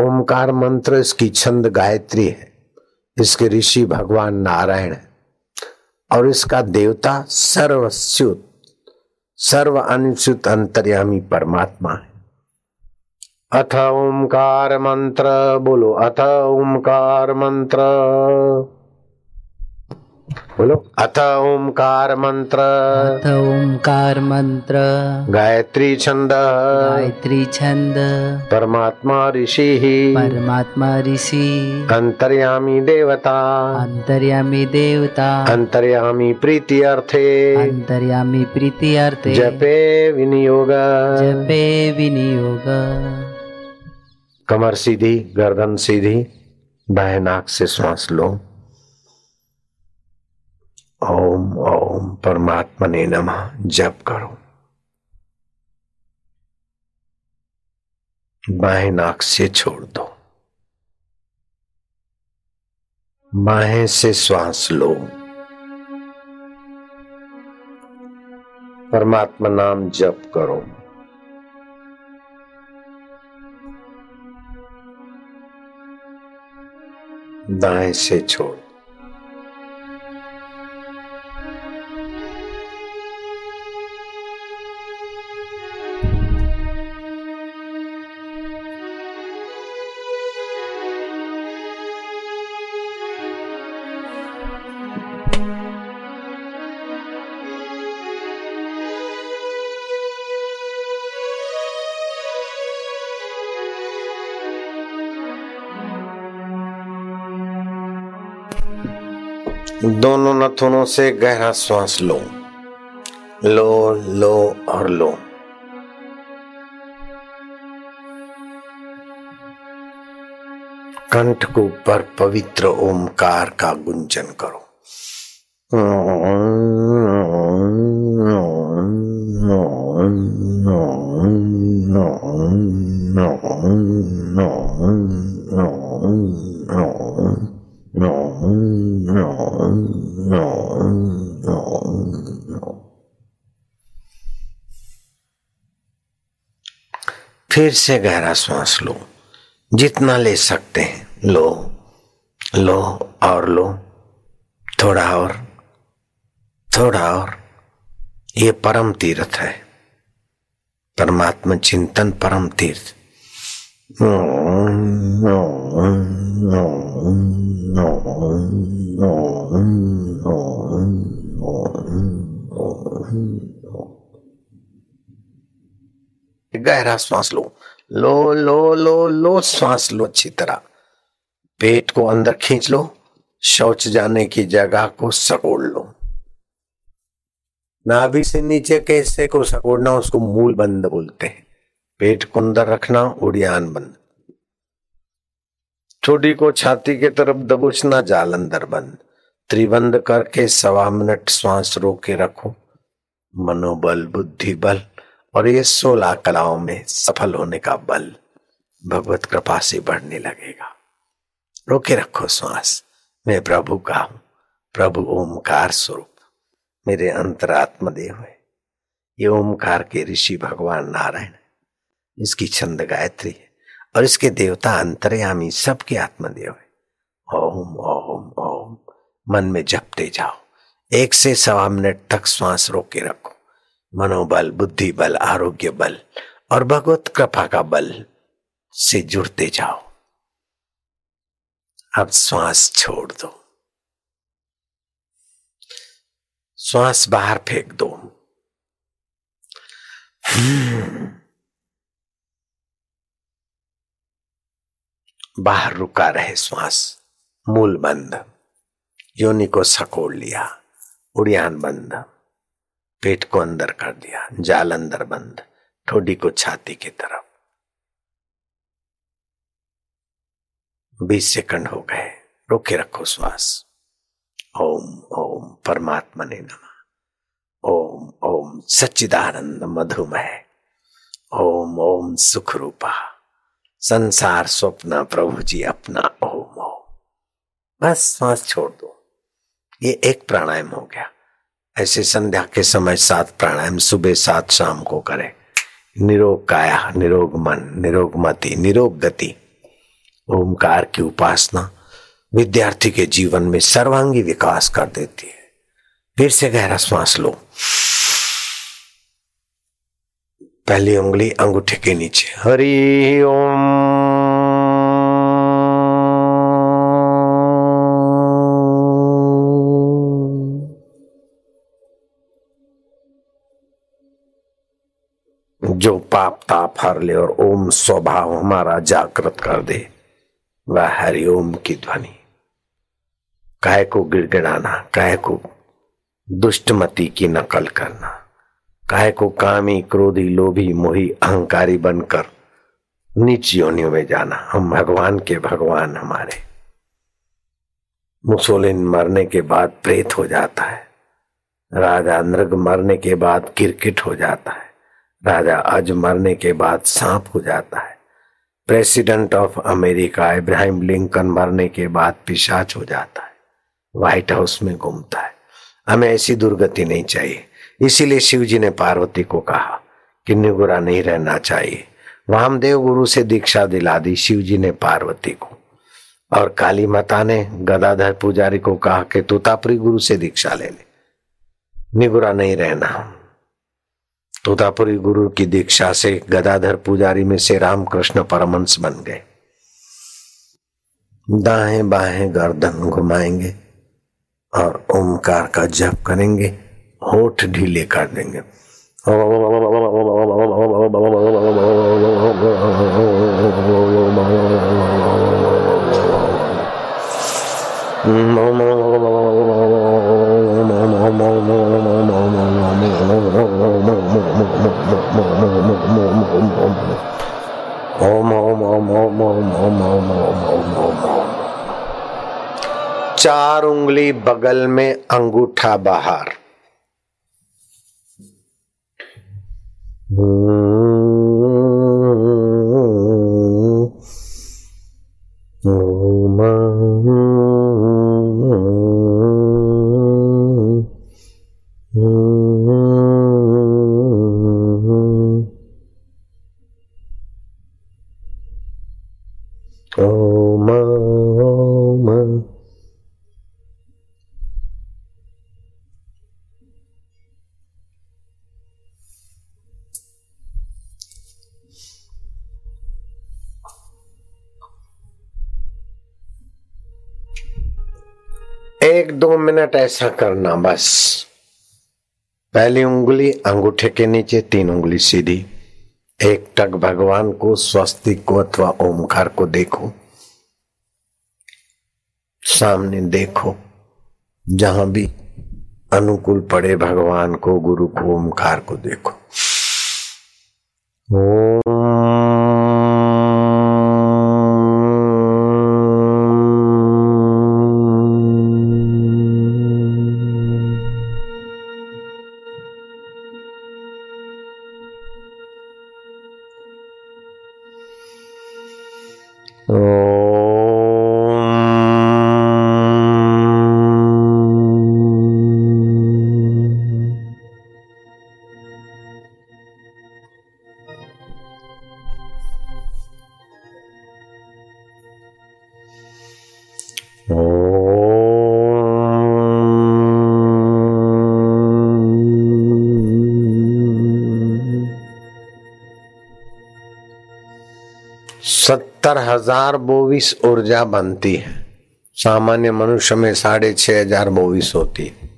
ओमकार मंत्र इसकी छंद गायत्री है। इसके ऋषि भगवान नारायण है। और इसका देवता सर्वस्युत, सर्व अनुच्युत अंतर्यामी परमात्मा है। अथ ओंकार मंत्र, बोलो, अथ ओंकार मंत्र। बोलो। अथ ओंकार मंत्र। अथ ओंकार मंत्र। गायत्री छंद। गायत्री छंद। परमात्मा ऋषि। ही परमात्मा ऋषि। अंतर्यामी देवता। अंतर्यामी देवता। अंतर्यामी प्रीति अर्थे अंतर्यामी प्रीति अर्थे जपे विनियोग। जपे विनियोग। कमर सीधी गर्दन सीधी दाएँ नाक से श्वास लो। ओम ओम परमात्मा ने नमः, जप करो। बाएँ नाक से छोड़ दो। बाएँ से श्वास लो। परमात्मा नाम जप करो। दाएँ से छोड़ दोनों नथुनों से गहरा श्वास लो। लो लो और लो। कंठ को ऊपर पवित्र ओमकार का गुंजन करो। फिर से गहरा श्वास लो। जितना ले सकते हैं, लो। लो और लो। थोड़ा और थोड़ा और। ये परम तीर्थ है। परमात्मा चिंतन परम तीर्थ। गहरा श्वास लो। लो लो लो लो श्वास लो अच्छी तरह। पेट को अंदर खींच लो। शौच जाने की जगह को सकोड़ लो। नाभि से नीचे के हिस्से को सकोड़ना, उसको मूल बंद बोलते हैं। पेट को अंदर रखना, उड़ियान बंद। ठोडी को छाती के तरफ़ दबोचना जाल अंदर बंद। त्रिबंध करके सवा मिनट श्वास रोक के रखो। मनोबल बुद्धि बल और ये सोलह कलाओं में सफल होने का बल भगवत कृपा से बढ़ने लगेगा। रोके रखो श्वास। मैं प्रभु का हूँ। प्रभु ओमकार स्वरूप। मेरे अंतरात्म देव है। ये ओमकार के ऋषि भगवान नारायण इसकी छंद गायत्री है। और इसके देवता अंतर्यामी सबके आत्मदेव है। ओम ओम ओम। मन में जपते जाओ। एक से सवा मिनट तक श्वास रोके रखो। मनोबल, बुद्धि बल, आरोग्य बल और भगवत कृपा का बल से जुड़ते जाओ। अब श्वास छोड़ दो। श्वास बाहर फेंक दो। बाहर रुका रहे श्वास, मूल बंद। योनि को सकोड़ लिया, उड़ियान बंद। पेट को अंदर कर दिया, जाल अंदर बंद, ठोडी को छाती की तरफ़। बीस सेकंड हो गए, रोके रखो श्वास। ओम ओम परमात्मा ने नम। ओम ओम, सच्चिदानंद मधुमय ओम ओम सुख रूपा संसार स्वप्न, प्रभु जी, अपना ओम ओम बस श्वास छोड़ दो। ये एक प्राणायाम हो गया। ऐसे संध्या के समय सात प्राणायाम सुबह सात शाम को करें। निरोग काया, निरोग मन, निरोग मति, निरोग गति, ओमकार की उपासना विद्यार्थी के जीवन में सर्वांगी विकास कर देती है। फिर से गहरा श्वास लो। पहली उंगली अंगूठे के नीचे। हरि ओम। जो पाप ताप हर ले और ओम स्वभाव हमारा जागृत कर दे, वह हरिओम की ध्वनि। काय को गिड़गिड़ाना काय को दुष्टमती की नकल करना। काय को कामी, क्रोधी, लोभी, मोही, अहंकारी बनकर नीच योनियों में जाना। हम भगवान के भगवान हमारे। मुसोलिन मरने के बाद प्रेत हो जाता है। राजा नृग मरने के बाद क्रिकेट हो जाता है। राजा अज मरने के बाद सांप हो जाता है। President of America Abraham Lincoln मरने के बाद पिशाच हो जाता है। व्हाइट हाउस में घूमता है। हमें ऐसी दुर्गति नहीं चाहिए। इसीलिए शिव जी ने पार्वती को कहा कि निगुरा नहीं रहना चाहिए। वामदेव गुरु से दीक्षा दिला दी शिव जी ने पार्वती को। और काली माता ने गदाधर पुजारी को कहा कि तोतापुरी गुरु से दीक्षा ले ले। निगुरा नहीं रहना। तोतापुरी गुरु की दीक्षा से गदाधर पुजारी में से रामकृष्ण परमंश बन गए। दाएँ बाएँ गर्दन घुमाएँगे और ओमकार का जप करेंगे। होठ ढीले कर देंगे। चार उंगली बगल में अंगूठा बाहर। う。ऐसा करना बस। पहली उंगली अंगूठे के नीचे, तीन उंगली सीधी। एक टक भगवान को, स्वस्तिक को अथवा ओमकार को देखो। सामने देखो, जहाँ भी अनुकूल पड़े भगवान को, गुरु को, ओमकार को देखो। ओम। हज़ार बोविस ऊर्जा बनती है। सामान्य मनुष्य में साढ़े छह हज़ार बोविस होती है।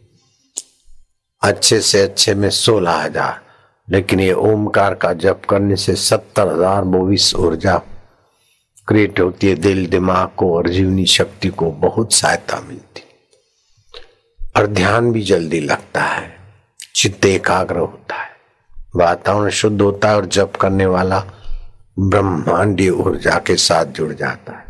अच्छे से अच्छे में सोलह हज़ार, लेकिन ये ओमकार का जप करने से सत्तर हज़ार बोविस ऊर्जा क्रिएट होती है। दिल, दिमाग को और जीवनी शक्ति को बहुत सहायता मिलती और ध्यान भी जल्दी लगता है। चित्त एकाग्र होता है। वातावरण शुद्ध होता है और जप करने वाला ब्रह्मांडीय ऊर्जा के साथ जुड़ जाता है।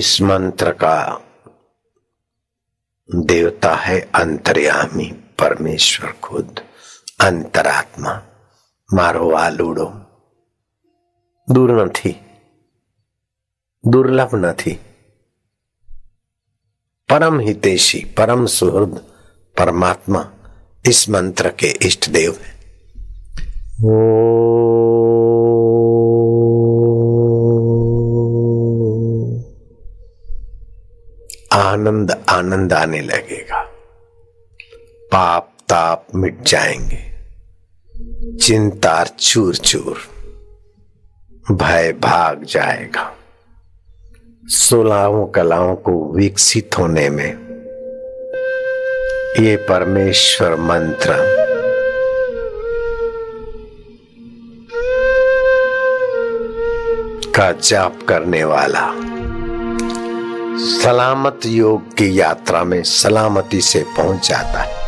इस मंत्र का देवता है अंतर्यामी परमेश्वर खुद અંતરાત્મા મારો આ લૂડો દૂર નથી दुर्लभ નથી परम हितेशी परम सुहृद परमात्मा इस मंत्र के इष्ट देव है आनंद आनंद आने लगेगा। पाप ताप मिट जाएँगे। चिंता चूर चूर भय भाग जाएगा। सोलहों कलाओं को विकसित होने में ये परमेश्वर मंत्र। का जाप करने वाला। सलामत योग की यात्रा में सलामती से पहुँच जाता है।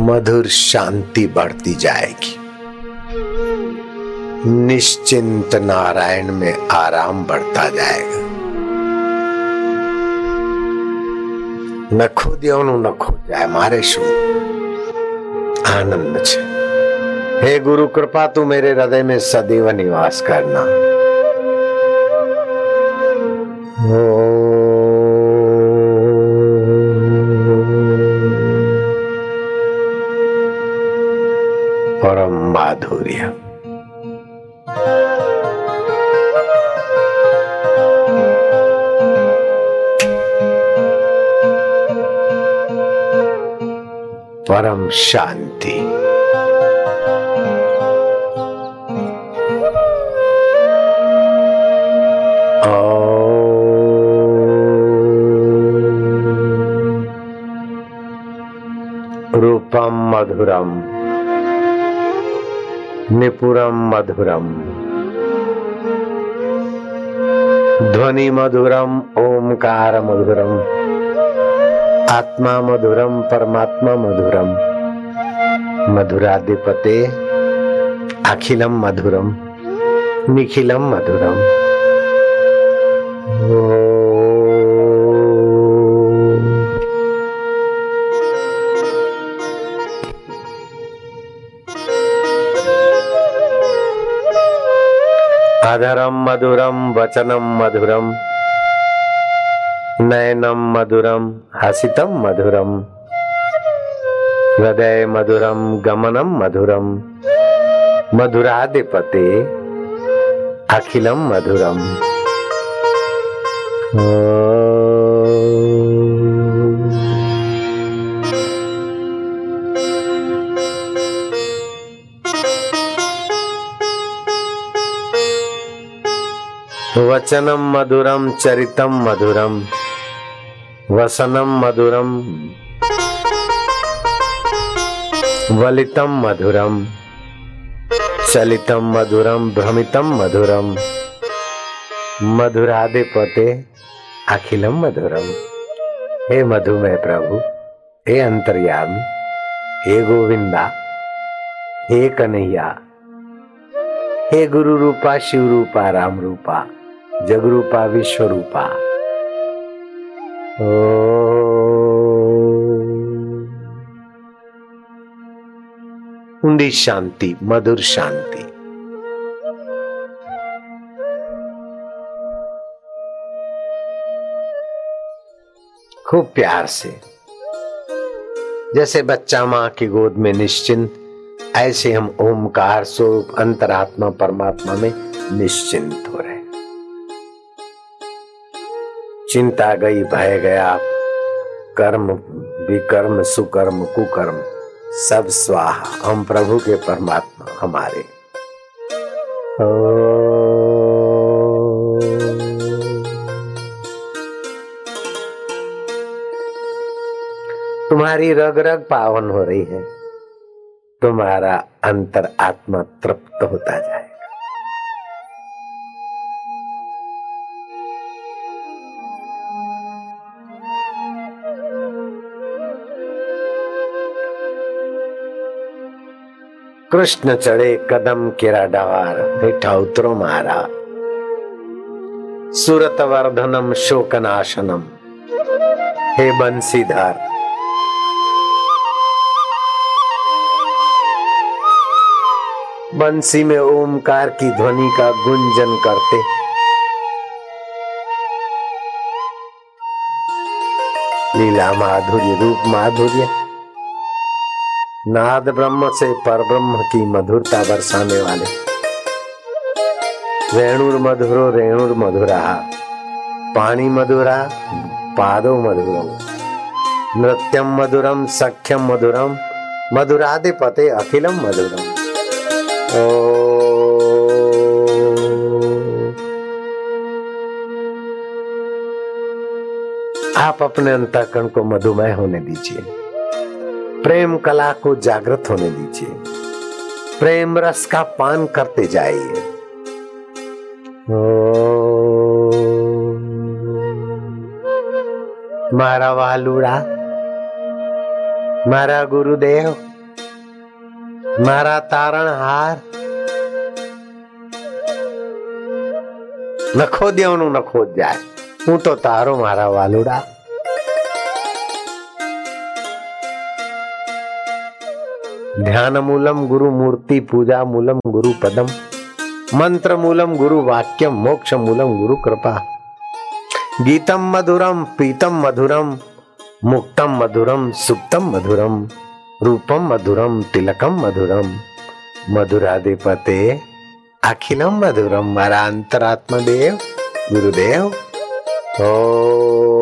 मधुर शांति बढ़ती जाएगी। निश्चिंत नारायण में आराम बढ़ता जाएगा। નખો દેવાનું નખો જાય મારે શું આનંદ છે હે ગુરુ કૃપા તું મેરે હૃદય મેં સદૈવ નિવાસ કરના પરમ માધુર્ય शांति। रूपम मधुरम। निपुरम मधुरम। ध्वनि मधुरम ओमकार मधुरम। आत्मा मधुरम परमात्मा मधुरम। मधुराधिपते अखिलम मधुरम निखिलम मधुरम। अधरम मधुरम वचनम मधुरम नयनम मधुरम हसितम मधुरम। हृदय मधुरम गमनम मधुरम। मधुराधिपते अखिलम मधुरम। वचनम मधुरम चरितम मधुरम वसनम मधुरम वलितम मधुरम। चलितम मधुरम भ्रमितम मधुरम। मधुराधिपते अखिलम मधुरम। हे मधुमय प्रभु, हे अंतर्यामी हे गोविंदा हे कन्हैया, हे गुरु रूपा शिव रूपा राम रूपा जगरूपा विश्व रूपा ऊंडी शांति, मधुर शांति। खूब प्यार से। जैसे बच्चा माँ की गोद में निश्चिंत, ऐसे हम ओमकार, स्वरूप, अंतरात्मा, परमात्मा में निश्चिंत हो रहे चिंता गई, भय गया। कर्म विकर्म सुकर्म, कुकर्म। सब स्वाहा, हम प्रभु के परमात्मा, हमारे। तुम्हारी रग रग पावन हो रही है। तुम्हारा अंतर आत्मा तृप्त होता जाए। કૃષ્ણ ચડે કદમ કેરા ડવાર હેઠા ઉતરો મારા સુરત વર્ધનમ શોકનાશનમ हे बंसीधार बंसी में ओमकार की ध्वनि का गुंजन करते लीला माधुर्य रूप माधुर्य नाद ब्रह्म से पर ब्रह्म की मधुरता बरसाने वाले। रेणुर मधुरो, रेणुर मधुरा। पानी मधुरा, पादो मधुरम नृत्यम मधुरम सख्यम मधुरम मधुरादे पते अखिलम मधुरम ओ। आप अपने अंतकरण को मधुमेह होने दीजिए। प्रेम कला को जागृत होने दीजिए प्रेम रस का पान करते जाइए મારા વાલુડા મારા ગુરુદેવ મારા તારણહાર નખો દેવનું નખો જાય હું તો તારો મારા વાલુડા ध्यान मूलम गुरु मूर्ति पूजा मूलम गुरु पदम। मंत्र मूलम गुरु वाक्यम मोक्ष मूलम गुरु कृपा। गीतम मधुरम पीतम मधुरम मुक्तम मधुरम सुप्तम मधुरम रूपम मधुरम तिलकम मधुरम मधुराधिपते अखिलम मधुरम मारा अंतरात्मा देव गुरुदेव। ओ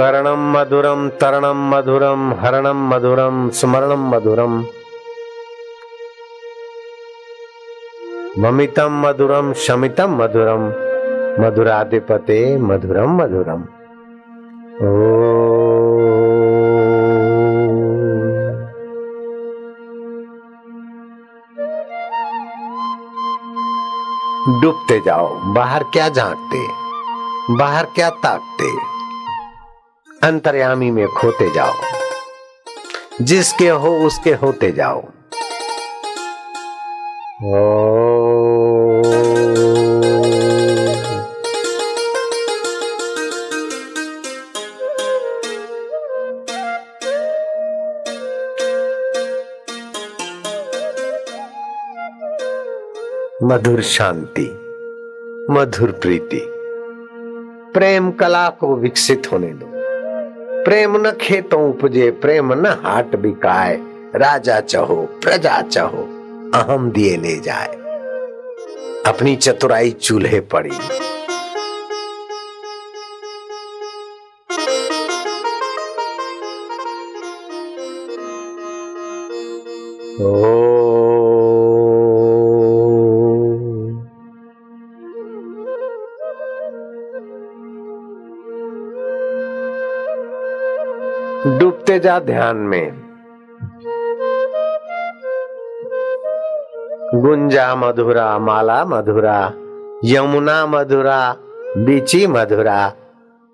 कर्णम मधुरम तरणम मधुरम हरणम मधुरम स्मरणम मधुरम ममितम मधुरम शमितम मधुरम मधुराधिपते मधुरम मधुरम ओ। डूबते जाओ, बाहर क्या झांकते, बाहर क्या ताकते। अंतर्यामी में खोते जाओ। जिसके हो, उसके होते जाओ। मधुर शांति, मधुर प्रीति, प्रेम कला को विकसित होने दो। प्रेम न खेतों उपजे, प्रेम न हाट बिकाए। राजा चहो, प्रजा चहो, अहम दिए ले जाए। अपनी चतुराई चूल्हे पड़ी। ओ डूबते जा ध्यान में। गुंजा मधुरा, माला मधुरा, यमुना मधुरा, बीची मधुरा,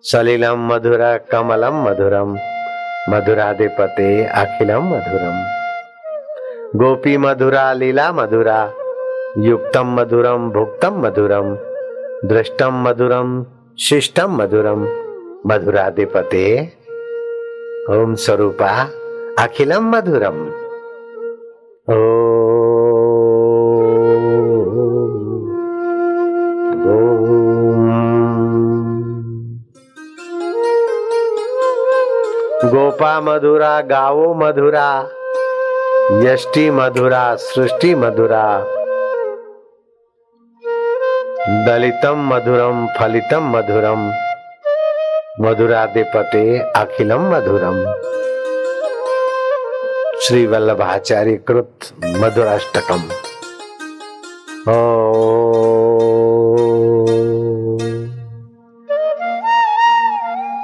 सलिलम मधुरा, कमलम मधुरम, मधुराधिपते अखिलम मधुरम। गोपी मधुरा, लीला मधुरा, युक्तम मधुरम, भुक्तम मधुरम, दृष्टम मधुरम, शिष्टम मधुरम, मधुराधिपते ओम स्वरूपा अखिलम मधुरम। ओ। गोपा मधुरा गावो मधुरा यष्टी मधुरा सृष्टी मधुरा। दलितम मधुरम फलितम मधुरम। मधुराधिपते अखिलम मधुरम। श्री वल्लभाचार्य कृत मधुराष्टकम। ओ।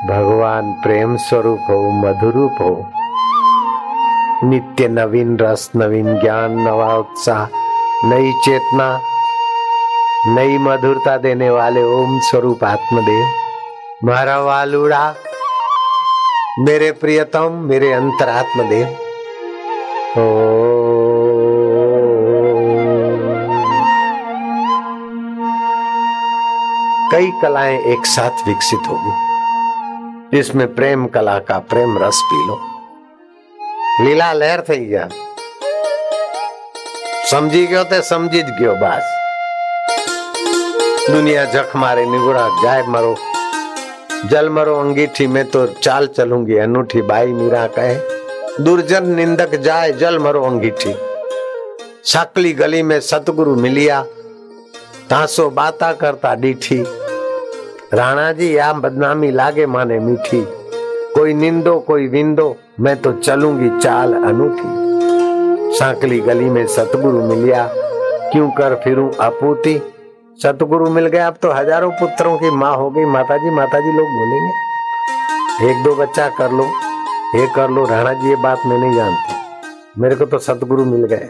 भगवान प्रेम स्वरूप हो मधुरूप। हो नित्य नवीन रस, नवीन ज्ञान, नवा उत्साह, नई चेतना, नई मधुरता देने वाले ओम स्वरूप आत्मदेव। मारा वालुड़ा मेरे प्रियतम मेरे अंतरात्म देव ओ कई कलाएं एक साथ विकसित होगी जिसमें प्रेम कला का प्रेम रस पी लो લીલા લહેર થઈ ગયા સમજી ગયો તે સમજી જ ગયો બસ दुनिया जख मारे निगुड़ा जाए मरो जल मरो अंगीठी में तो चाल चलूँगी, अनूठी बाई मीरा कहे। दुर्जन निंदक जाए जल मरो अंगीठी। साकली गली में सतगुरु मिलिया, तासो बाता करता डीठी। राणा जी, या बदनामी लागे माने मीठी। कोई निंदो, कोई विंदो, मैं तो चलूँगी चाल अनूठी। सांकली गली में सतगुरु मिलिया, क्यों कर फिरूं अपूती सतगुरु मिल गए, अब तो हज़ारों पुत्रों की माँ हो गई। माताजी माताजी लोग बोलेंगे, एक दो बच्चा कर लो ये कर लो। राणा जी, ये बात मैं नहीं जानती। मेरे को तो सतगुरु मिल गए।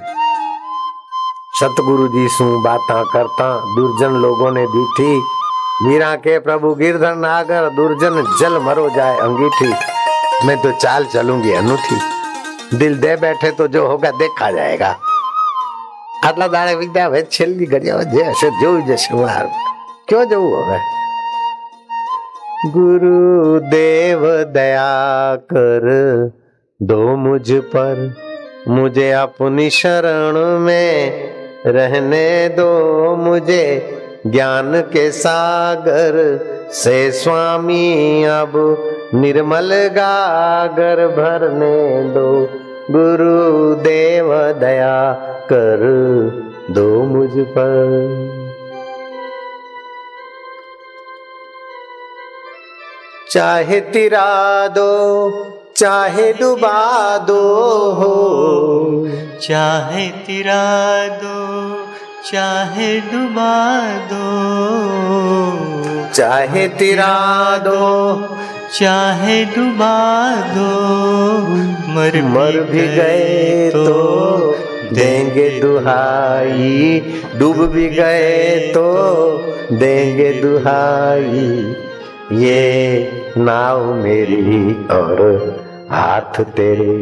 सतगुरु जी सु बाता करता, दुर्जन लोगों ने दी थी मीरा के प्रभु गिरधर नागर, दुर्जन जल मरो जाए अंगीठी। मैं तो चाल चलूँगी, अनूठी। दिल दे बैठे तो जो होगा, देखा जाएगा। આટલા દાડે વિદ્યા હવે છેલ્લી ઘડી હવે જે હશે જોઈ જશે માર ક્યો જવું હવે गुरुदेव दया कर दो मुझ पर मुझे अपनी शरण में रहने दो मुझे ज्ञान के सागर से स्वामी अब निर्मल गागर भरने दो गुरुदेव दया कर दो मुझ पर। चाहे तिरा दो चाहे डुबा दो हो। चाहे तिरा दो चाहे डुबा दो। चाहे तिरा दो चाहे डुबा दो मर मर भी गए तो देंगे दुहाई। डूब भी गए तो देंगे दुहाई। ये नाव मेरी और हाथ तेरे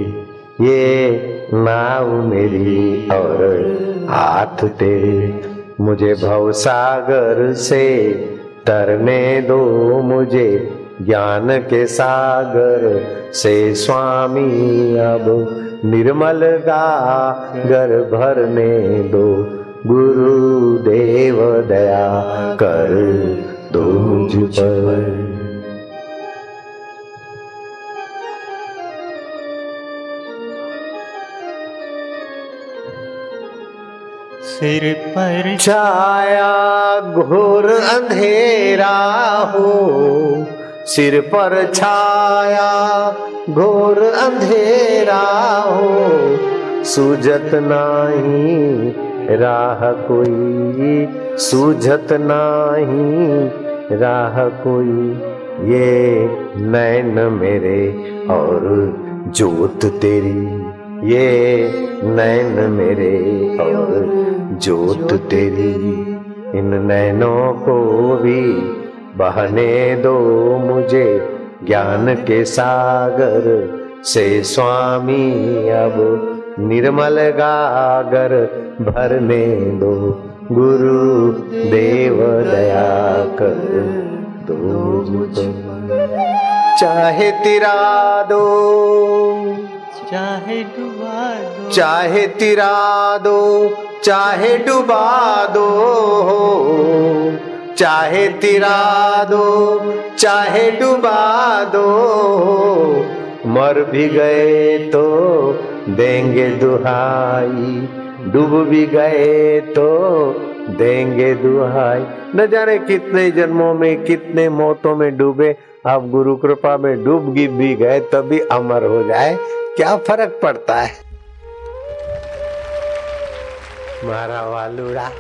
ये नाव मेरी और हाथ तेरे। मुझे भवसागर से तरने दो मुझे ज्ञान के सागर से स्वामी अब निर्मल गागर भरने दो। गुरुदेव दया कर दो पर। सिर पर छाया घोर अंधेरा हो। सिर पर छाया, घोर अंधेरा हो। सूझत नाही राह कोई सूझत नाही राह कोई। ये नैन मेरे और जोत तेरी, ये नैन मेरे और जोत तेरी। इन नैनों को भी बहने दो मुझे ज्ञान के सागर से स्वामी अब निर्मल गागर भरने दो गुरु देव दया कर दो। चाहे तिरा दो चाहे डुबा दो चाहे तिरा दो चाहे डुबा दो चाहे तिरा दो, चाहे डुबा दो, मर भी गए तो देंगे दुहाई, डूब भी गए तो देंगे दुहाई। न जाने कितने जन्मों में, कितने मौतों में डूबे अब गुरु कृपा में डूब भी गए, तभी अमर हो जाए। क्या फ़र्क पड़ता है? मारा वालुड़ा